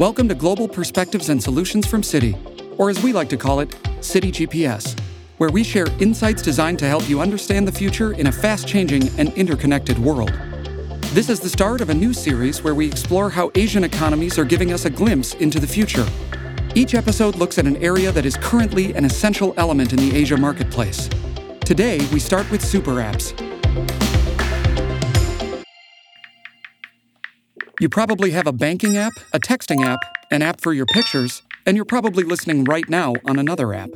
Welcome to Global Perspectives and Solutions from Citi, or as we like to call it, Citi GPS, where we share insights designed to help you understand the future in a fast changing and interconnected world. This is the start of a new series where we explore how Asian economies are giving us a glimpse into the future. Each episode looks at an area that is currently an essential element in the Asia marketplace. Today, we start with super apps. You probably have a banking app, a texting app, an app for your pictures, and you're probably listening right now on another app.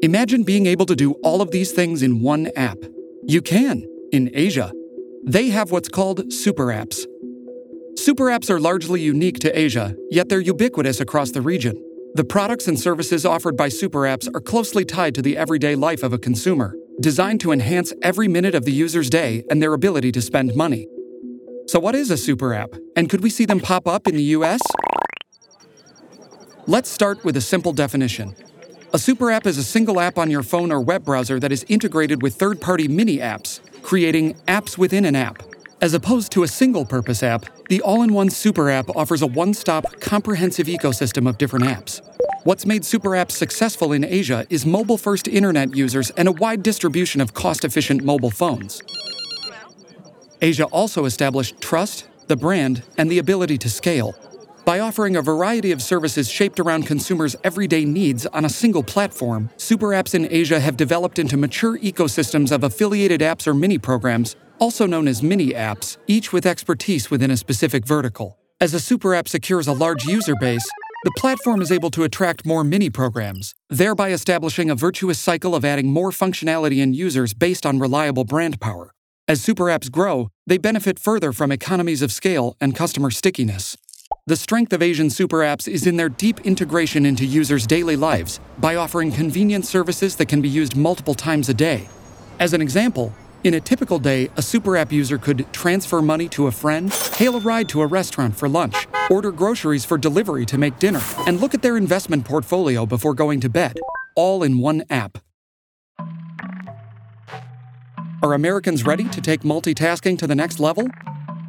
Imagine being able to do all of these things in one app. You can, in Asia. They have what's called super apps. Super apps are largely unique to Asia, yet they're ubiquitous across the region. The products and services offered by super apps are closely tied to the everyday life of a consumer, designed to enhance every minute of the user's day and their ability to spend money. So, what is a super app? And could we see them pop up in the US? Let's start with a simple definition. A super app is a single app on your phone or web browser that is integrated with third party mini apps, creating apps within an app. As opposed to a single purpose app, the all in one super app offers a one stop, comprehensive ecosystem of different apps. What's made super apps successful in Asia is mobile first internet users and a wide distribution of cost efficient mobile phones. Asia also established trust, the brand, and the ability to scale. By offering a variety of services shaped around consumers' everyday needs on a single platform, super apps in Asia have developed into mature ecosystems of affiliated apps or mini programs, also known as mini apps, each with expertise within a specific vertical. As a super app secures a large user base, the platform is able to attract more mini programs, thereby establishing a virtuous cycle of adding more functionality and users based on reliable brand power. As super apps grow, they benefit further from economies of scale and customer stickiness. The strength of Asian super apps is in their deep integration into users' daily lives by offering convenient services that can be used multiple times a day. As an example, in a typical day, a super app user could transfer money to a friend, hail a ride to a restaurant for lunch, order groceries for delivery to make dinner, and look at their investment portfolio before going to bed, all in one app. Are Americans ready to take multitasking to the next level?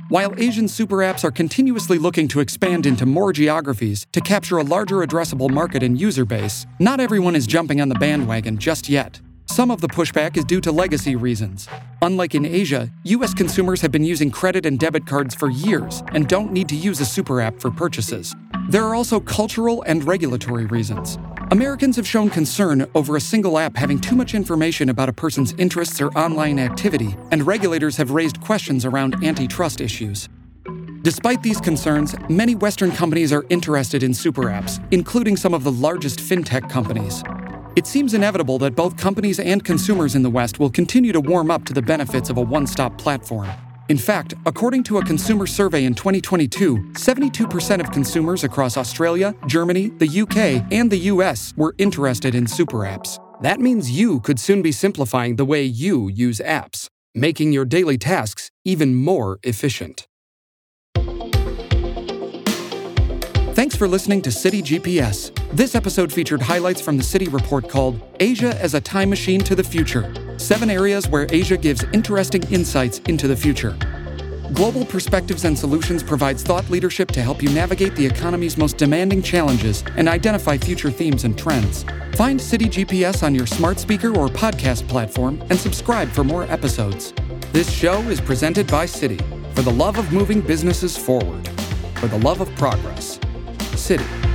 While Asian super apps are continuously looking to expand into more geographies to capture a larger addressable market and user base, not everyone is jumping on the bandwagon just yet. Some of the pushback is due to legacy reasons. Unlike in Asia, US consumers have been using credit and debit cards for years and don't need to use a super app for purchases. There are also cultural and regulatory reasons. Americans have shown concern over a single app having too much information about a person's interests or online activity, and regulators have raised questions around antitrust issues. Despite these concerns, many Western companies are interested in super apps, including some of the largest fintech companies. It seems inevitable that both companies and consumers in the West will continue to warm up to the benefits of a one stop platform. In fact, according to a consumer survey in 2022, 72% of consumers across Australia, Germany, the UK, and the US were interested in super apps. That means you could soon be simplifying the way you use apps, making your daily tasks even more efficient. Thanks for listening to Citi GPS. This episode featured highlights from the Citi report called Asia as a Time Machine to the Future Seven Areas Where Asia Gives Interesting Insights into the Future. Global Perspectives and Solutions provides thought leadership to help you navigate the economy's most demanding challenges and identify future themes and trends. Find Citi GPS on your smart speaker or podcast platform and subscribe for more episodes. This show is presented by Citi for the love of moving businesses forward, for the love of progress. Citi.